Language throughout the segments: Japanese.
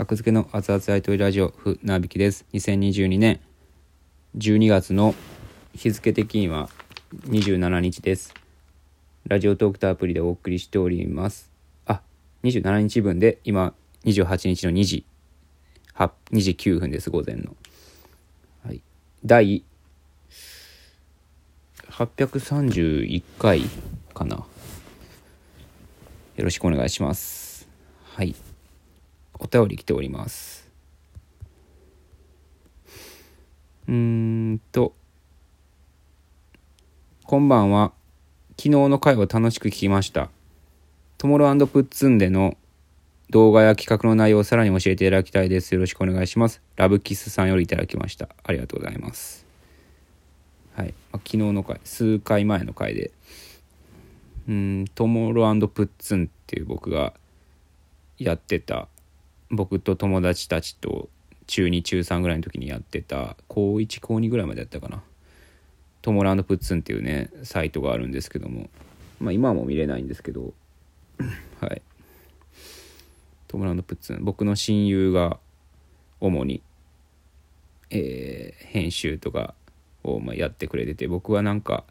格付けの熱々アイトリラジオ、ふなびきです。2022年12月の日付的には27日です。ラジオトークとアプリでお送りしております。あ、27日分で今28日の2時、2時9分です、午前の。はい。第831回かな。よろしくお願いします。はい。お便り来ております。うーんと、こんばんは。昨日の回を楽しく聞きました。トモロプッツンでの動画や企画の内容をさらに教えていただきたいです。よろしくお願いします。ラブキスさんよりいただきました。ありがとうございます。はい。まあ昨日の回、数回前の回で、うん、トモロプッツンっていう僕がやってた、僕と友達たちと中2中3ぐらいの時にやってた高1高2ぐらいまでやったかな。トモロプッツンっていうねサイトがあるんですけども。まあ今はもう見れないんですけど。はい。トモロプッツン。僕の親友が主にえー編集とかをまあやってくれてて僕はなんか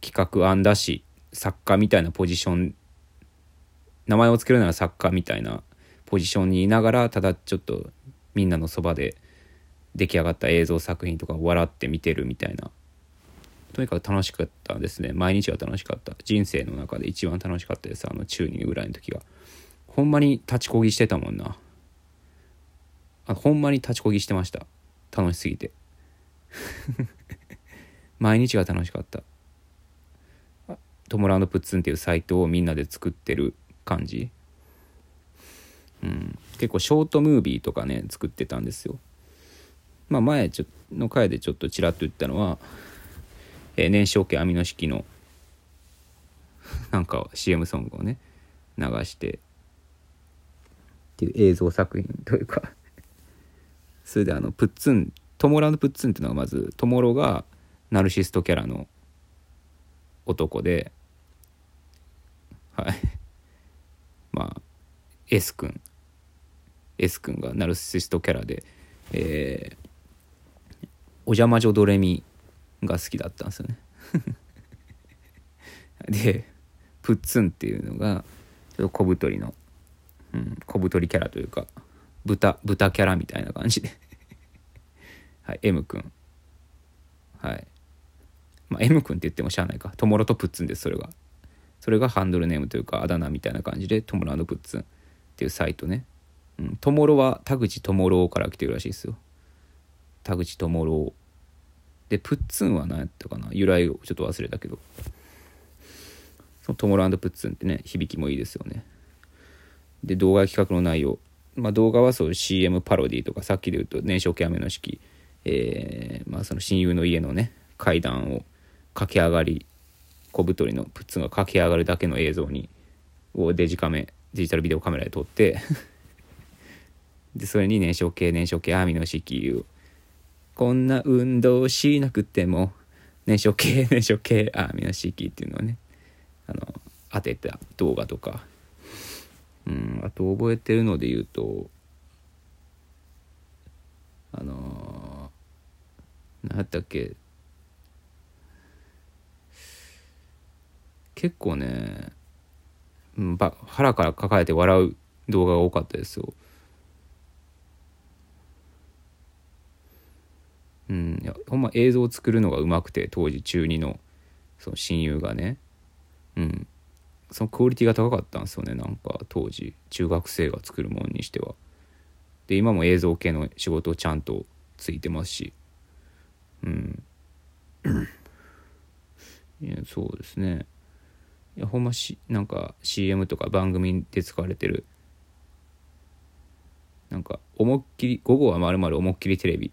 企画案だし作家みたいなポジション名前を付けるなら作家みたいなポジションにいながらただちょっとみんなのそばで出来上がった映像作品とかを笑って見てるみたいな。とにかく楽しかったですね。毎日が楽しかった。人生の中で一番楽しかったですあの中2ぐらいの時が。ほんまに立ちこぎしてたもんな。あほんまに立ちこぎしてました。楽しすぎて。毎日が楽しかった。あトモランドプッツンっていうサイトをみんなで作ってる感じ。うん、結構ショートムービーとかね作ってたんですよ。まあ前ちょの回でちょっとちらっと言ったのは、えー燃焼系アミノ式の なんか CM ソングをね流してっていう映像作品というか それであのプッツントモラのプッツンっていうのはまずトモロがナルシストキャラの男ではい。まあ S 君。S 君がナルシストキャラで、えーお邪魔女ドレミが好きだったんですよね。でプッツンっていうのがちょっと小太りの、うん、小太りキャラというか豚豚キャラみたいな感じで。はい M 君。はい。まあ M 君って言ってもしゃあないか。トモロとプッツンですそれが。それがハンドルネームというかあだ名みたいな感じでトモロプッツンっていうサイトね。うん、トモロは田口智郎から来てるらしいですよ。田口智郎でプッツンは何やったかな？由来をちょっと忘れたけど。そのトモロプッツンってね響きもいいですよね。で動画企画の内容。まあ動画はそう CM パロディとかさっきで言うと燃焼系雨の式えーまあその親友の家のね階段を駆け上がり小太りのプッツンが駆け上がるだけの映像にをデジカメデジタルビデオカメラで撮ってでそれに燃焼系燃焼系アミノ式をこんな運動しなくても燃焼系燃焼系アミノ式っていうのをねあの当てた動画とか。うんあと覚えてるので言うとあのー、何やったっけ？結構ね、うん、ば腹から抱えて笑う動画が多かったですよ。うん、いやほんま映像を作るのがうまくて当時中2のその親友がね。うん。そのクオリティが高かったんですよねなんか当時中学生が作るものにしては。で今も映像系の仕事ちゃんとついてますし。うん。いやそうですね。いやほんましなんか CM とか番組で使われてるなんか思いっきり午後はまるまる思いっきりテレビ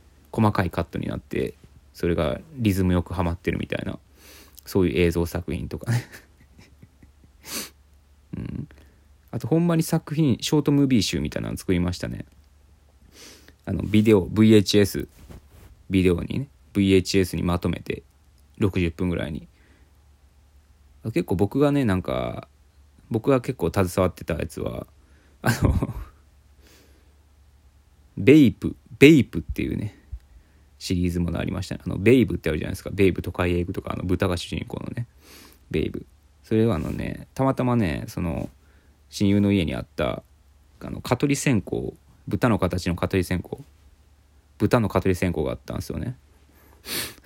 細かいカットになってそれがリズムよくはまってるみたいなそういう映像作品とかね。うん、あとほんまに作品ショートムービー集みたいなの作りましたね。あのビデオ VHS ビデオにね VHS にまとめて60分ぐらいに。結構僕がねなんか僕が結構携わってたやつはあのベイプベイプっていうねシリーズものありましたね。あのベイブってあるじゃないですか。ベイブとカイエイブとかあの豚が主人公のね。ベイブ。それはあのねたまたまねその親友の家にあったあの蚊取り線香豚の形の蚊取り線香。豚の蚊取り線香があったんですよね。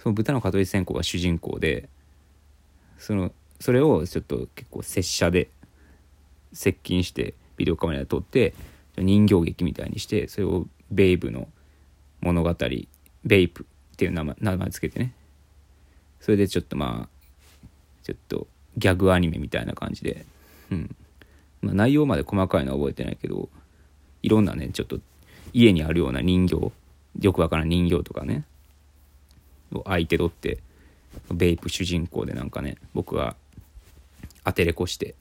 その豚の蚊取り線香が主人公でそのそれをちょっと結構拙者で接近してビデオカメラで撮って人形劇みたいにしてそれをベイブの物語ベイプっていう名前名前つけてね。それでちょっとまあちょっとギャグアニメみたいな感じで、うん。まあ、内容まで細かいのは覚えてないけどいろんなねちょっと家にあるような人形よくわからん人形とかね。を相手取ってベイプ主人公でなんかね僕は当てれこして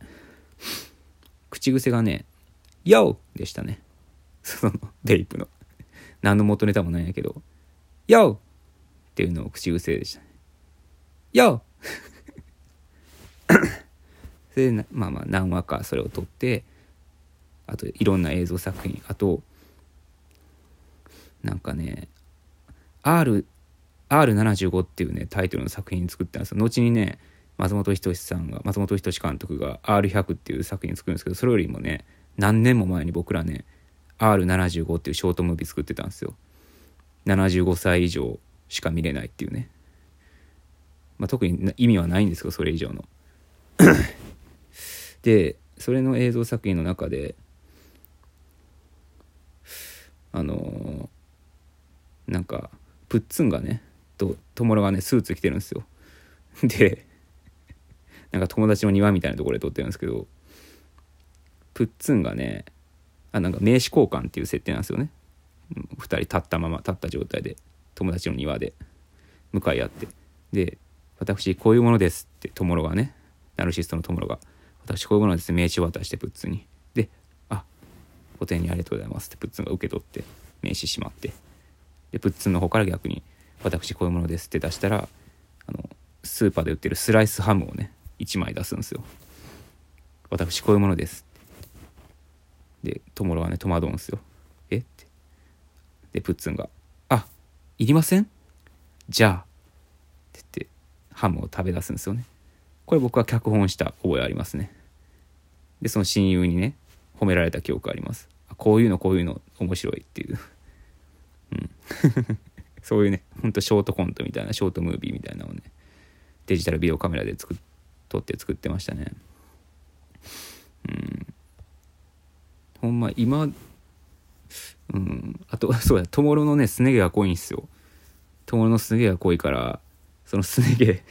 口癖がね「YO!」でしたね。そのベイプの。何の元ネタもないんやけど「YO!」っていうのを口癖でしたね「YO!」それでまあまあ何話かそれを撮ってあといろんな映像作品あとなんかね R R75 っていうねタイトルの作品作ったんですよ後にね松本人志さんが松本人志監督が R100 っていう作品作るんですけどそれよりもね何年も前に僕らね R75 っていうショートムービー作ってたんですよ75歳以上しか見れないっていうね、まあ、特に意味はないんですけどそれ以上の。でそれの映像作品の中であのー、なんかプッツンがねと友達がねスーツ着てるんですよ。でなんか友達の庭みたいなところで撮ってるんですけどプッツンがねあなんか名刺交換っていう設定なんですよね。2人立ったまま立った状態で友達の庭で向かい合ってで私こういうものですって友達がねナルシストの友達が私こういうものです名刺を渡してプッツンに。であお手にありがとうございますってプッツンが受け取って名刺しまって。でプッツンの方から逆に私こういうものですって出したらあのスーパーで売ってるスライスハムをね1枚出すんですよ。私こういうものですでトモロはね戸惑うんですよ。でプッツンが「あいりませんじゃあ」って言ってハムを食べ出すんですよね。これ僕は脚本した覚えありますね。でその親友にね褒められた記憶ありますこういうのこういうの面白いっていう。うん。そういうねほんとショートコントみたいなショートムービーみたいなのをねデジタルビデオカメラで作撮って作ってましたね。うん。ほんま今うん。あと そうやトモロのねすね毛が濃いんですよ。トモロのすね毛が濃いからそのすね毛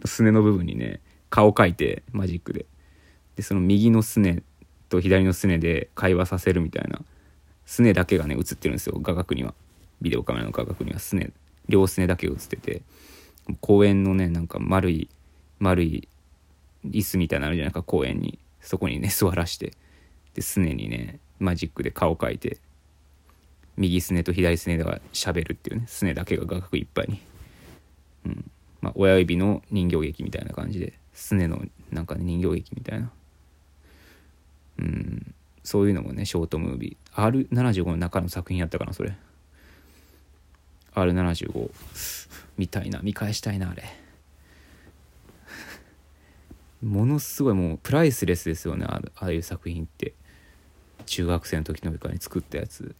の すねの部分にね顔描いてマジックで。でその右のすねと左のすねで会話させるみたいなすねだけがね映ってるんですよ画角には。ビデオカメラの画角には。すね両すねだけ映ってて。公園のねなんか丸い丸い椅子みたいなのあるじゃないか公園に。そこにね座らして。ですねにねマジックで顔描いて。右すねと左すねでは喋るっていうね。すねだけが画角いっぱいに、うん。まあ、親指の人形劇みたいな感じですねのなんか、ね、人形劇みたいな。うん。そういうのもねショートムービー。R75 の中の作品やったかなそれ。R75 見たいな。見返したいなあれ。ものすごいもうプライスレスですよねああいう作品って。中学生の時のかに作ったやつ。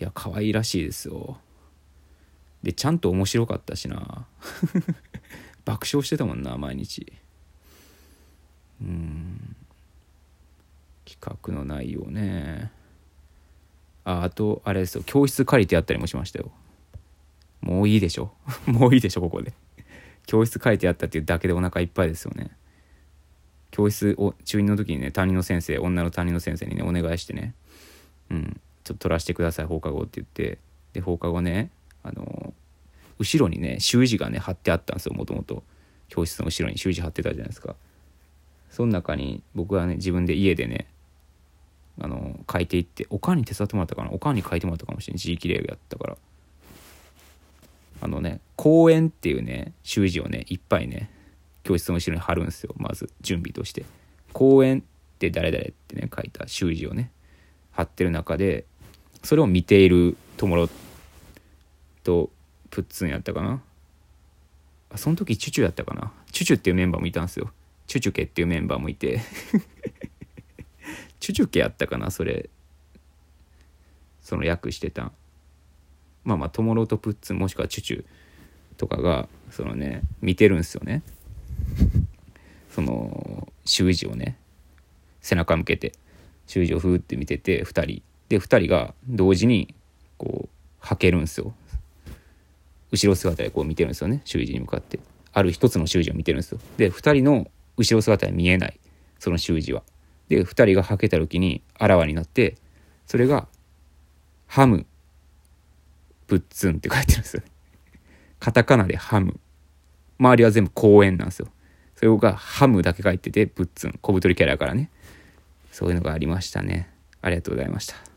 いや可愛らしいですよ。でちゃんと面白かったしな。爆笑してたもんな毎日。うん。企画の内容ね。ああとあれですよ。教室借りてやったりもしましたよ。もういいでしょ。もういいでしょここで。教室借りてやったっていうだけでお腹いっぱいですよね。教室を中2の時にね担任の先生女の担任の先生にねお願いしてね。うん。ちょっと取らせてください放課後って言って。で放課後ねあの後ろにね習字がね貼ってあったんですよもともと教室の後ろに習字貼ってたじゃないですか。その中に僕はね自分で家でねあの書いていっておかんに手伝ってもらったかな？おかんに書いてもらったかもしれない。字きれやったから。あのね公園っていうね習字をねいっぱいね教室の後ろに貼るんですよまず準備として。公園って誰々ってね書いた習字をね貼ってる中でそれを見ている友とプッツンやったかな？あその時チュチュやったかな？チュチュっていうメンバーもいたんですよ。チュチュケっていうメンバーもいて。チュチュケやったかな？それ。その役してたまあまあトモロとプッツンもしくはチュチュとかがそのね見てるんですよね。その習字をね背中向けて習字をふーって見てて2人。で2人が同時にこうはけるんですよ。後ろ姿でこう見てるんですよね。習字に向かって。ある一つの習字を見てるんですよ。で2人の後ろ姿は見えない。その習字は。で2人がはけた時にあらわになってそれが「ハム」「プッツン」って書いてるんですよカタカナで「ハム」周りは全部公園なんですよ。それが「ハム」だけ書いてて「プッツン」小太りキャラからね。そういうのがありましたね。ありがとうございました。